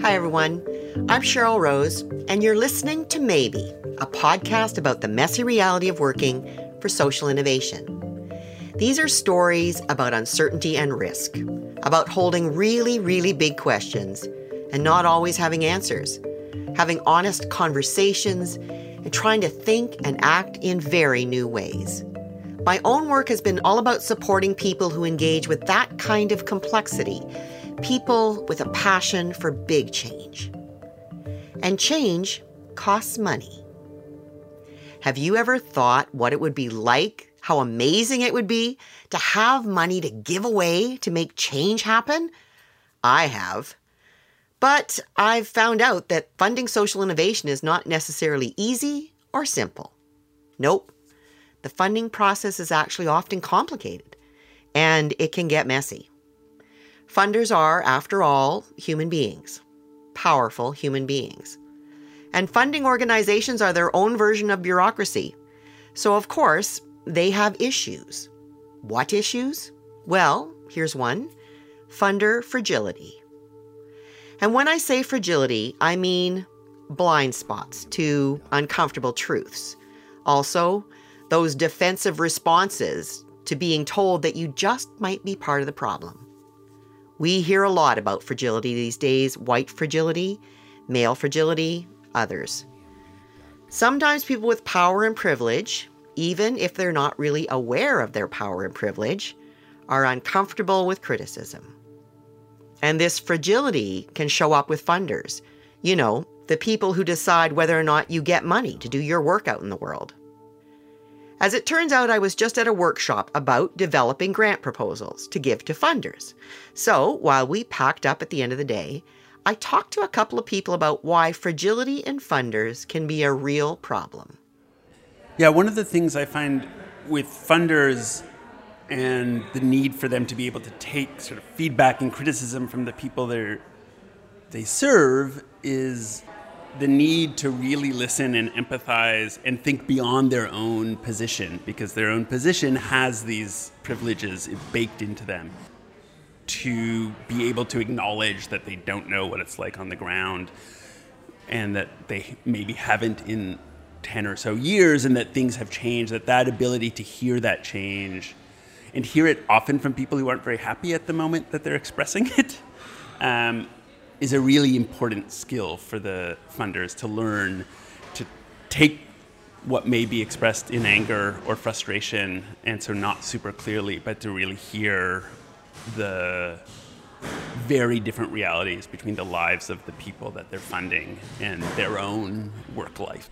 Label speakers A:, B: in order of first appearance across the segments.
A: Hi, everyone. I'm Cheryl Rose, and you're listening to Maybe, a podcast about the messy reality of working for social innovation. These are stories about uncertainty and risk, about holding really, really big questions and not always having answers, having honest conversations, and trying to think and act in very new ways. My own work has been all about supporting people who engage with that kind of complexity, people with a passion for big change. And change costs money. Have you ever thought what it would be like how amazing it would be to have money to give away to make change happen? I have. But I've found out that funding social innovation is not necessarily easy or simple. Nope. The funding process is actually often complicated and it can get messy. Funders are, after all, human beings, powerful human beings. And funding organizations are their own version of bureaucracy. So, of course, they have issues. What issues? Well, here's one funder fragility. And when I say fragility, I mean blind spots to uncomfortable truths. Also, those defensive responses to being told that you just might be part of the problem. We hear a lot about fragility these days white fragility, male fragility, others. Sometimes people with power and privilege, even if they're not really aware of their power and privilege, are uncomfortable with criticism. And this fragility can show up with funders. You know, the people who decide whether or not you get money to do your work out in the world. As it turns out, I was just at a workshop about developing grant proposals to give to funders. So while we packed up at the end of the day, I talked to a couple of people about why fragility in funders can be a real problem.
B: Yeah, one of the things I find with funders and the need for them to be able to take sort of feedback and criticism from the people they they serve is the need to really listen and empathize and think beyond their own position because their own position has these privileges baked into them to be able to acknowledge that they don't know what it's like on the ground and that they maybe haven't in 10 or so years and that things have changed that that ability to hear that change and hear it often from people who aren't very happy at the moment that they're expressing it um, is a really important skill for the funders to learn to take what may be expressed in anger or frustration and so not super clearly but to really hear the very different realities between the lives of the people that they're funding and their own work life.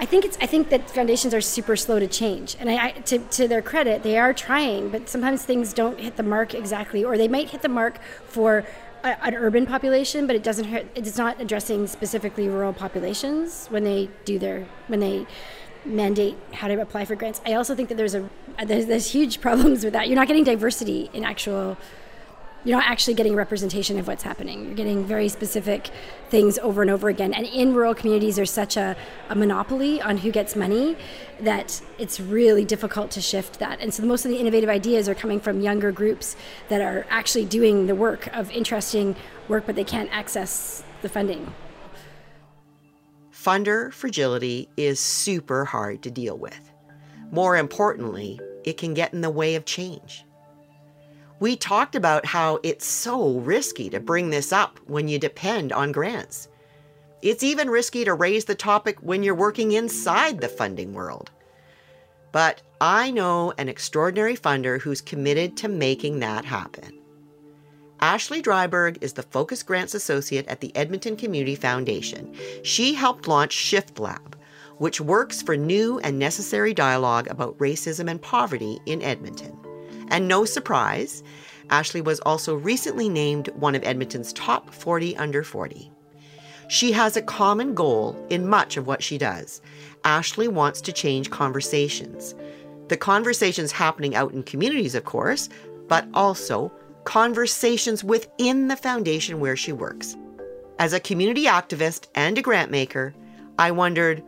C: I think it's. I think that foundations are super slow to change, and I, I, to to their credit, they are trying, but sometimes things don't hit the mark exactly, or they might hit the mark for an urban population, but it doesn't. Hurt, it's not addressing specifically rural populations when they do their when they mandate how to apply for grants. I also think that there's a there's, there's huge problems with that. You're not getting diversity in actual you're not actually getting representation of what's happening. You're getting very specific things over and over again. And in rural communities, there's such a, a, monopoly on who gets money that it's really difficult to shift that. And so most of the innovative ideas are coming from younger groups that are actually doing the work of interesting work, but they can't access the funding.
A: Funder fragility is super hard to deal with. More importantly, it can get in the way of change. We talked about how it's so risky to bring this up when you depend on grants. It's even risky to raise the topic when you're working inside the funding world. But I know an extraordinary funder who's committed to making that happen. Ashley Dryburgh is the Focus Grants Associate at the Edmonton Community Foundation. She helped launch Shift Lab, which works for new and necessary dialogue about racism and poverty in Edmonton. And no surprise, Ashley was also recently named one of Edmonton's top 40 under 40. She has a common goal in much of what she does. Ashley wants to change conversations. The conversations happening out in communities, of course, but also conversations within the foundation where she works. As a community activist and a grant maker, I wondered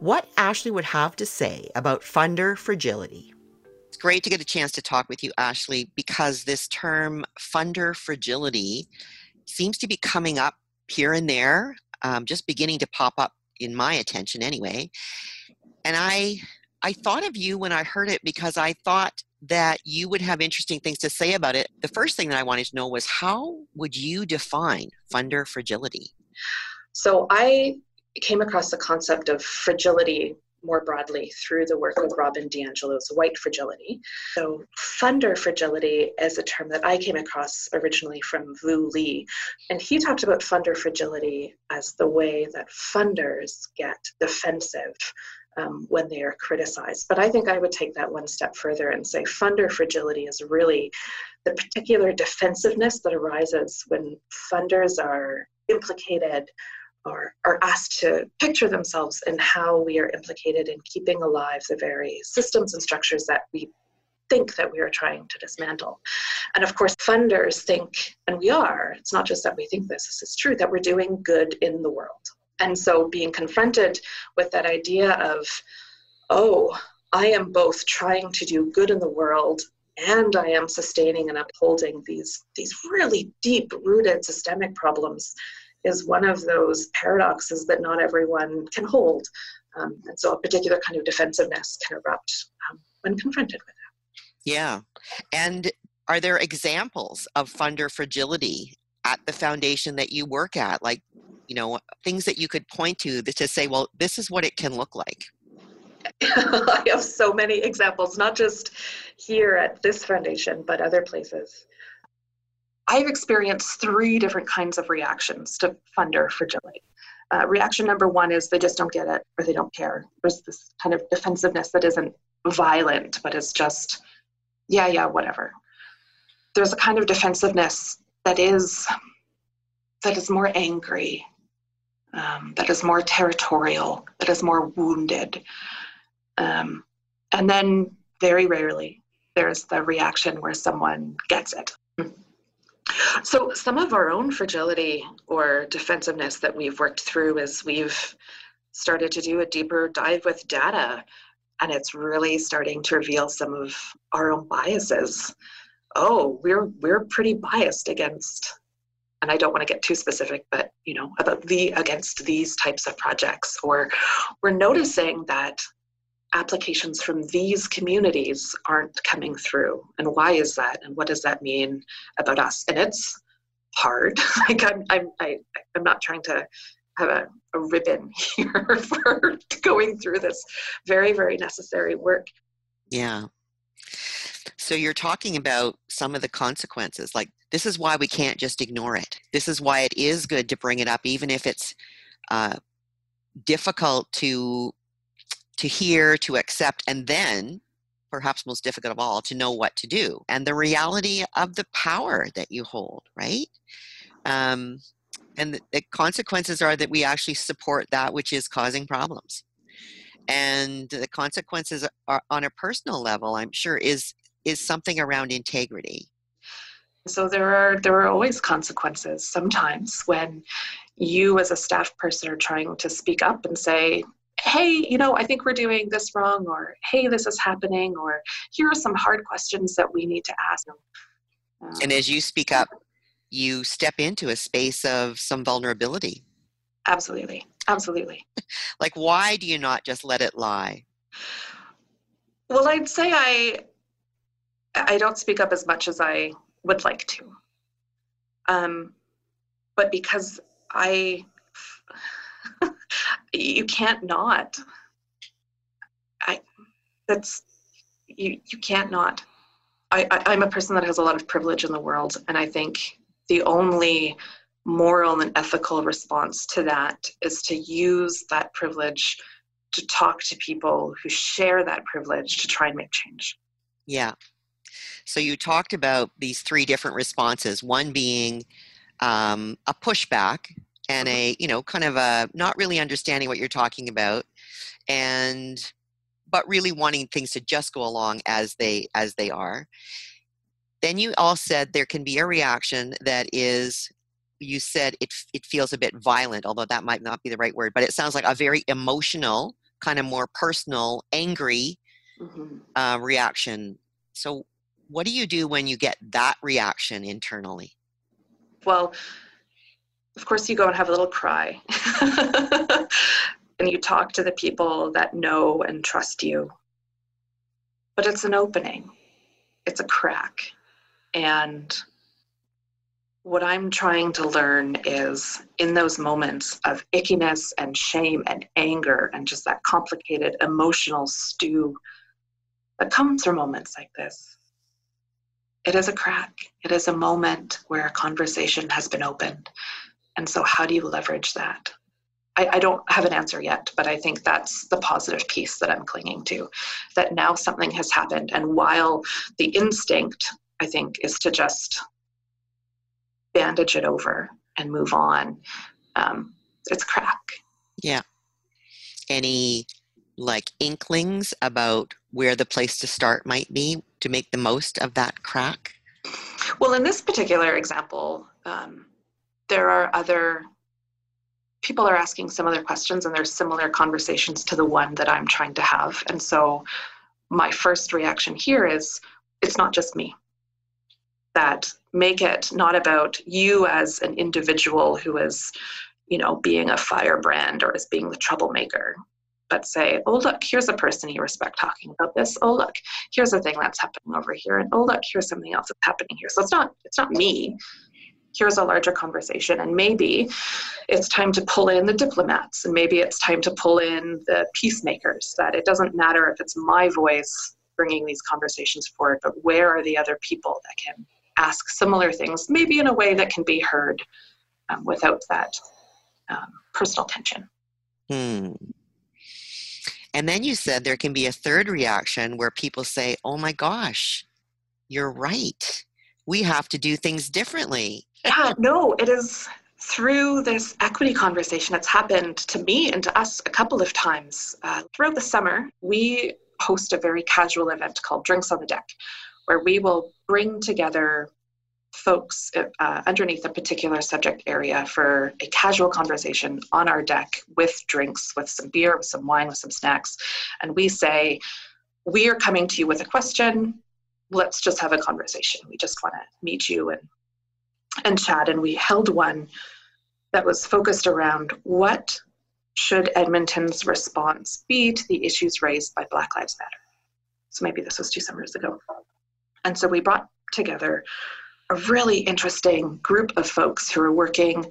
A: what Ashley would have to say about funder fragility
D: great to get a chance to talk with you, Ashley, because this term funder fragility seems to be coming up here and there, um, just beginning to pop up in my attention anyway. And I, I thought of you when I heard it because I thought that you would have interesting things to say about it. The first thing that I wanted to know was how would you define funder fragility?
E: So I came across the concept of fragility more broadly through the work of Robin DiAngelo's white fragility. So, funder fragility is a term that I came across originally from Vu Le, and he talked about funder fragility as the way that funders get defensive um, when they are criticized. But I think I would take that one step further and say funder fragility is really the particular defensiveness that arises when funders are implicated are asked to picture themselves in how we are implicated in keeping alive the very systems and structures that we think that we are trying to dismantle. And of course, funders think, and we are, it's not just that we think this, this is true, that we're doing good in the world. And so being confronted with that idea of, oh, I am both trying to do good in the world and I am sustaining and upholding these, these really deep rooted systemic problems is one of those paradoxes that not everyone can hold. Um, and so a particular kind of defensiveness can erupt um, when confronted with that.
D: Yeah. And are there examples of funder fragility at the foundation that you work at? Like, you know, things that you could point to to say, well, this is what it can look like.
E: I have so many examples, not just here at this foundation, but other places. I've experienced three different kinds of reactions to funder fragility. Uh, reaction number one is they just don't get it or they don't care. There's this kind of defensiveness that isn't violent, but is just, yeah, yeah, whatever. There's a kind of defensiveness that is that is more angry, um, that is more territorial, that is more wounded. Um, and then very rarely there's the reaction where someone gets it. So, some of our own fragility or defensiveness that we've worked through is we've started to do a deeper dive with data, and it's really starting to reveal some of our own biases. Oh, we're we're pretty biased against, and I don't want to get too specific, but you know about the against these types of projects, or we're noticing that applications from these communities aren't coming through. And why is that? And what does that mean about us? And it's hard. Like i'm i'm I, i'm not trying to have a, a ribbon here for going through this very very necessary work.
D: Yeah. So you're talking about some of the consequences. Like this is why we can't just ignore it. This is why it is good to bring it up even if it's uh, difficult to to hear, to accept, and then, perhaps most difficult of all, to know what to do. And the reality of the power that you hold, right? Um, and the, consequences are that we actually support that which is causing problems. And the consequences are on a personal level, I'm sure, is is something around integrity.
E: So there are there are always consequences sometimes when you as a staff person are trying to speak up and say hey, you know, I think we're doing this wrong, or hey, this is happening, or here are some hard questions that we need to ask.
D: Um, and as you speak up, you step into a space of some vulnerability.
E: Absolutely. Absolutely.
D: like, why do you not just let it lie?
E: Well, I'd say I I don't speak up as much as I would like to. Um, but because I you can't not. I that's you you can't not. I, I I'm a person that has a lot of privilege in the world, and I think the only moral and ethical response to that is to use that privilege to talk to people who share that privilege to try and make change.
D: Yeah. So you talked about these three different responses. One being um, a pushback and a you know kind of a not really understanding what you're talking about and but really wanting things to just go along as they as they are then you all said there can be a reaction that is you said it it feels a bit violent although that might not be the right word but it sounds like a very emotional kind of more personal angry mm-hmm. uh, reaction
A: So, what do you do when you get that reaction internally?
E: Well, of course, you go and have a little cry. and you talk to the people that know and trust you. But it's an opening, it's a crack. And what I'm trying to learn is in those moments of ickiness and shame and anger and just that complicated emotional stew that comes from moments like this. It is a crack. It is a moment where a conversation has been opened. And so, how do you leverage that? I, I, don't have an answer yet, but I think that's the positive piece that I'm clinging to. That now something has happened. And while the instinct, I think, is to just bandage it over and move on. Um, it's crack.
A: Yeah. Any like inklings about where the place to start might be to make the most of that crack?
E: Well, in this particular example, um, there are other people are asking other questions and there's similar conversations to the one that I'm trying to have. And so my first reaction here is it's not just me. That make it not about you as an individual who is you know being a firebrand or as being the troublemaker but say oh look here's a person you respect talking about this. Oh look here's a thing that's happening over here. And oh look here's something else that's happening here. So it's not it's not me here's a larger conversation and maybe it's time to pull in the diplomats and maybe it's time to pull in the peacemakers that it doesn't matter if it's my voice bringing these conversations forward but where are the other people that can ask similar things, maybe in a way that can be heard um, without that um, personal tension.
A: Hmm. And then you said there can be a third reaction where people say, oh my gosh, you're right. We have to do things differently.
E: yeah, no, it is through this equity conversation that's happened to me and to us a couple of times. Uh, throughout the summer, we host a very casual event called Drinks on the Deck, where we will bring together folks uh, underneath a particular subject area for a casual conversation on our deck with drinks, with some beer, with some wine, with some snacks. And we say, We are coming to you with a question. Let's just have a conversation. We just want to meet you and, and chat. And we held one that was focused around what should Edmonton's response be to the issues raised by Black Lives Matter. So maybe this was two summers ago. And so we brought together a really interesting group of folks who are working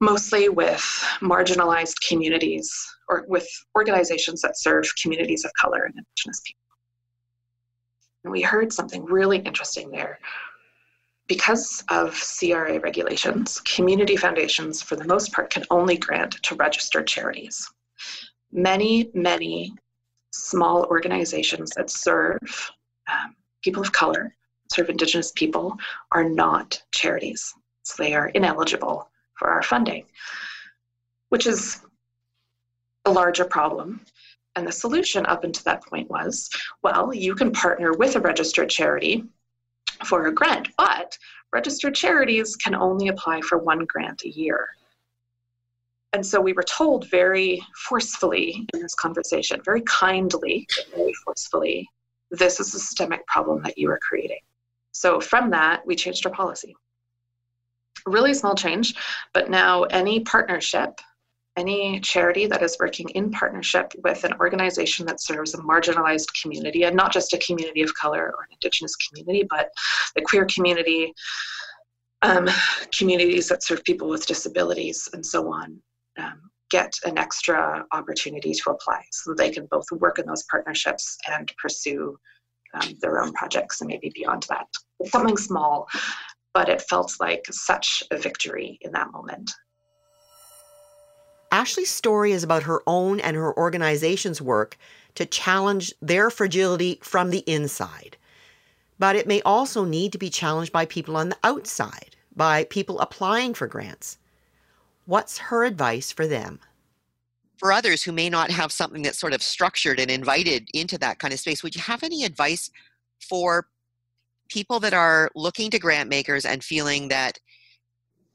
E: mostly with marginalized communities or with organizations that serve communities of color and indigenous people. And we heard something really interesting there. Because of CRA regulations, community foundations, for the most part, can only grant to registered charities. Many, many small organizations that serve um, people of color, serve Indigenous people, are not charities. So they are ineligible for our funding, which is a larger problem. And the solution up until that point was well, you can partner with a registered charity for a grant, but registered charities can only apply for one grant a year. And so we were told very forcefully in this conversation, very kindly, very forcefully, this is a systemic problem that you are creating. So from that, we changed our policy. Really small change, but now any partnership, any charity that is working in partnership with an organization that serves a marginalized community, and not just a community of color or an indigenous community, but the queer community, um, communities that serve people with disabilities, and so on, um, get an extra opportunity to apply so that they can both work in those partnerships and pursue um, their own projects and maybe beyond that. something small, but it felt like such a victory in that moment.
A: Ashley's story is about her own and her organization's work to challenge their fragility from the inside. But it may also need to be challenged by people on the outside, by people applying for grants. What's her advice for them? For others who may not have something that's sort of structured and invited into that kind of space, would you have any advice for people that are looking to grant makers and feeling that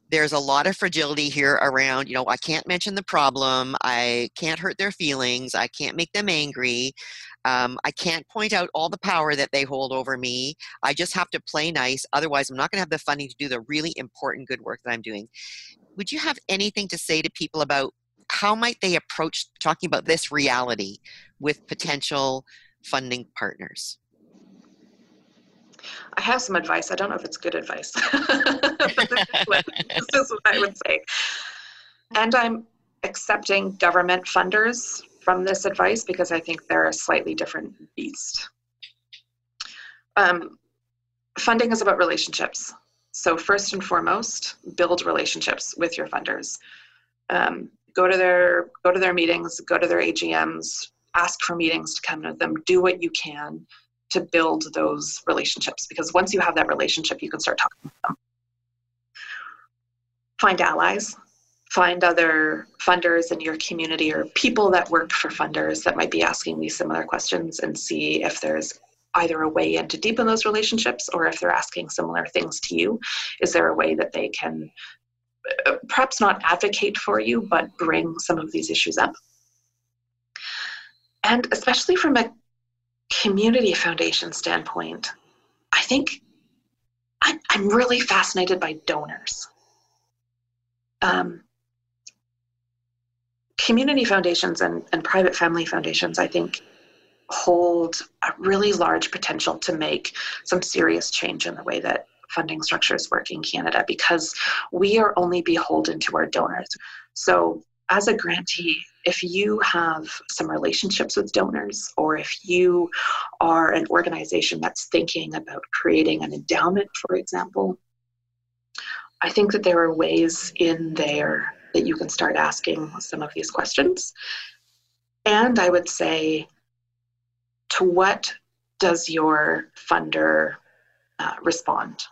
A: there's a lot of fragility here around, you know, I can't mention the problem, I can't hurt their feelings, I can't make them angry.
D: Um, I can't point out all the power that they hold over me. I just have to play nice. Otherwise, I'm not going to have the funding to do the really important good work that I'm doing. Would you have anything to say to people about how might they approach talking about this reality with potential funding partners?
E: I have some advice. I don't know if it's good advice, but this is, what, this is what I would say. And I'm accepting government funders from this advice because I think they're a slightly different beast. Um, funding is about relationships. So first and foremost, build relationships with your funders. Um, go to their go to their meetings, go to their AGMs, ask for meetings to come to them. Do what you can to build those relationships because once you have that relationship, you can start talking with them. Find allies, find other funders in your community or people that work for funders that might be asking these similar questions and see if there's either a way in to deepen those relationships or if they're asking similar things to you. Is there a way that they can uh, perhaps not advocate for you, but bring some of these issues up? And especially from a community foundation standpoint, I think I, am really fascinated by donors. Um, community foundations and, and private family foundations, I think, hold a really large potential to make some serious change in the way that funding structures work in Canada because we are only beholden to our donors. So, as a grantee, if you have some relationships with donors, or if you are an organization that's thinking about creating an endowment, for example, I think that there are ways in there that you can start asking some of these questions. And I would say, to what does your funder uh, respond?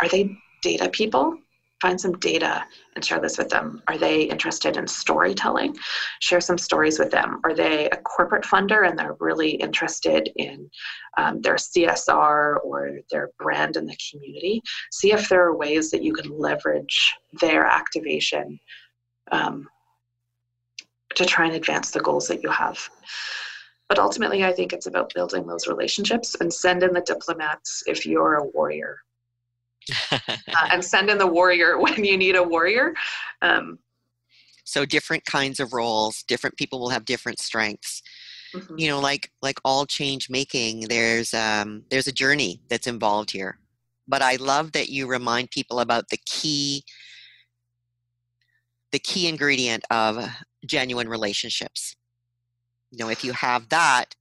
E: Are they data people? Find some data and share this with them. Are they interested in storytelling? Share some stories with them. Are they a corporate funder and they're really interested in um, their CSR or their brand in the community? See if there are ways that you can leverage their activation um, to try and advance the goals that you have. But ultimately, I think it's about building those relationships and send in the diplomats if you're a warrior uh, and send in the warrior when you need a warrior. Um,
D: so different kinds of roles, different people will have different strengths. Mm-hmm. You know, like like all change making, there's um, there's a journey that's involved here. But I love that you remind people about the key the key ingredient of genuine relationships. You know, if you have that,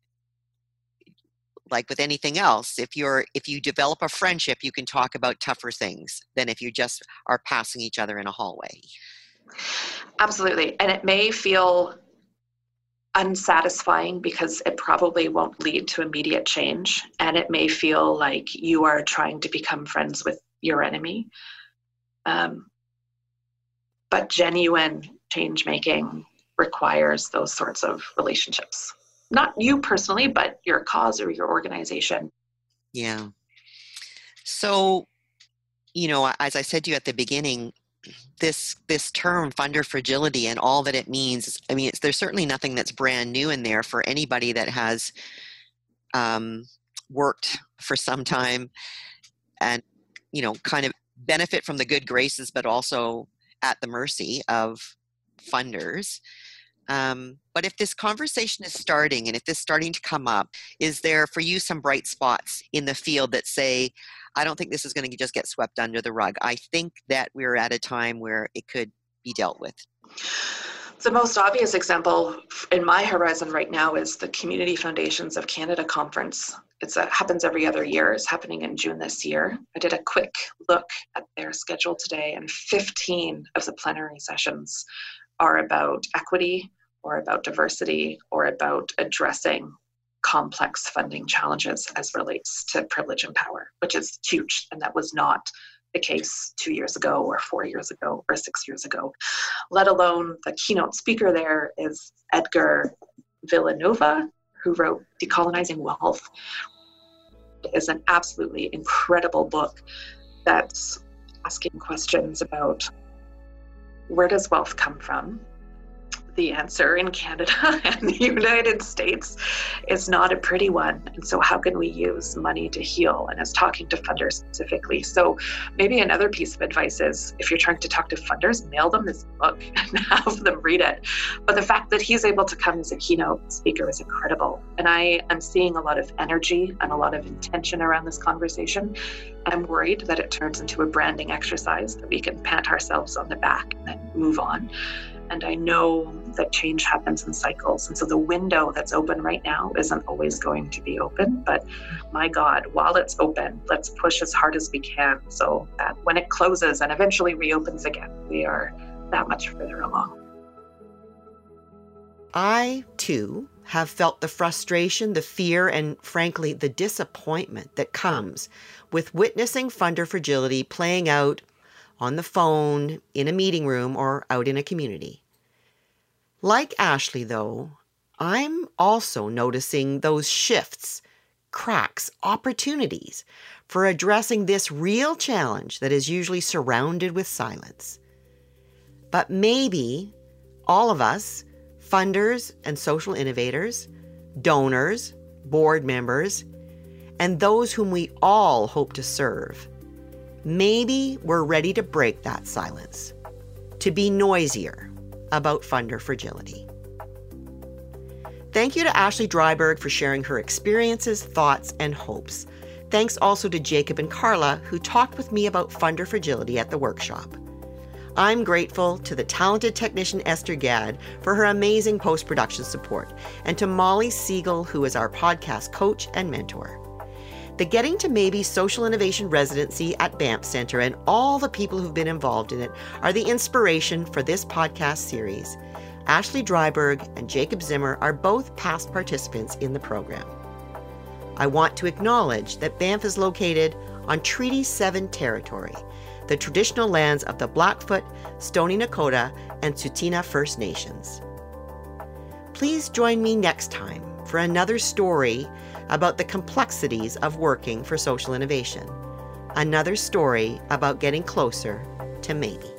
D: like with anything else if you're if you develop a friendship you can talk about tougher things than if you just are passing each other in a hallway.
E: Absolutely and it may feel unsatisfying because it probably won't lead to immediate change and it may feel like you are trying to become friends with your enemy. Um, but genuine change making requires those sorts of relationships not you personally, but your cause or your organization.
D: Yeah. So, you know, as I said to you at the beginning, this this term funder fragility and all that it means. I mean, there's certainly nothing that's brand new in there for anybody that has um, worked for some time and you know kind of benefit from the good graces, but also at the mercy of funders. Um, but if this conversation is starting and if this is starting to come up, is there for you some bright spots in the field that say, I don't think this is going to just get swept under the rug? I think that we're at a time where it could be dealt with.
E: The most obvious example in my horizon right now is the Community Foundations of Canada conference. It happens every other year. It's happening in June this year. I did a quick look at their schedule today, and 15 of the plenary sessions are about equity, or about diversity or about addressing complex funding challenges as relates to privilege and power, which is huge. And that was not the case two years ago or four years ago or six years ago, let alone the keynote speaker there is Edgar Villanueva, who wrote Decolonizing Wealth. It is an absolutely incredible book that's asking questions about where does wealth come from? The answer in Canada and the United States is not a pretty one. And so, how can we use money to heal? And as talking to funders specifically. So, maybe another piece of advice is if you're trying to talk to funders, mail them this book and have them read it. But the fact that he's able to come as a keynote speaker is incredible. And I am seeing a lot of energy and a lot of intention around this conversation. I'm worried that it turns into a branding exercise that we can pat ourselves on the back and then move on. And I know that change happens in cycles. And so the window that's open right now isn't always going to be open. But my God, while it's open, let's push as hard as we can so that when it closes and eventually reopens again, we are that much further along.
A: I, too, have felt the frustration, the fear, and frankly, the disappointment that comes with witnessing funder fragility playing out on the phone, in a meeting room, or out in a community. Like Ashley, though, I'm also noticing those shifts, cracks, opportunities for addressing this real challenge that is usually surrounded with silence. But maybe all of us, funders and social innovators, donors, board members, and those whom we all hope to serve, Maybe we're ready to break that silence, to be noisier about funder fragility. Thank you to Ashley Dryburgh for sharing her experiences, thoughts, and hopes. Thanks also to Jacob and Carla, who talked with me about funder fragility at the workshop. I'm grateful to the talented technician Esther Gadd for her amazing post production support, and to Molly Siegel, who is our podcast coach and mentor the Getting to Maybe Social Innovation Residency at Banff Center and all the people who've been involved in it are the inspiration for this podcast series. Ashley Dryburgh and Jacob Zimmer are both past participants in the program. I want to acknowledge that Banff is located on Treaty 7 territory, the traditional lands of the Blackfoot, Stoney Nakoda, and Tsuut'ina First Nations. Please join me next time for another story about the complexities of working for social innovation. Another story about getting closer to maybe.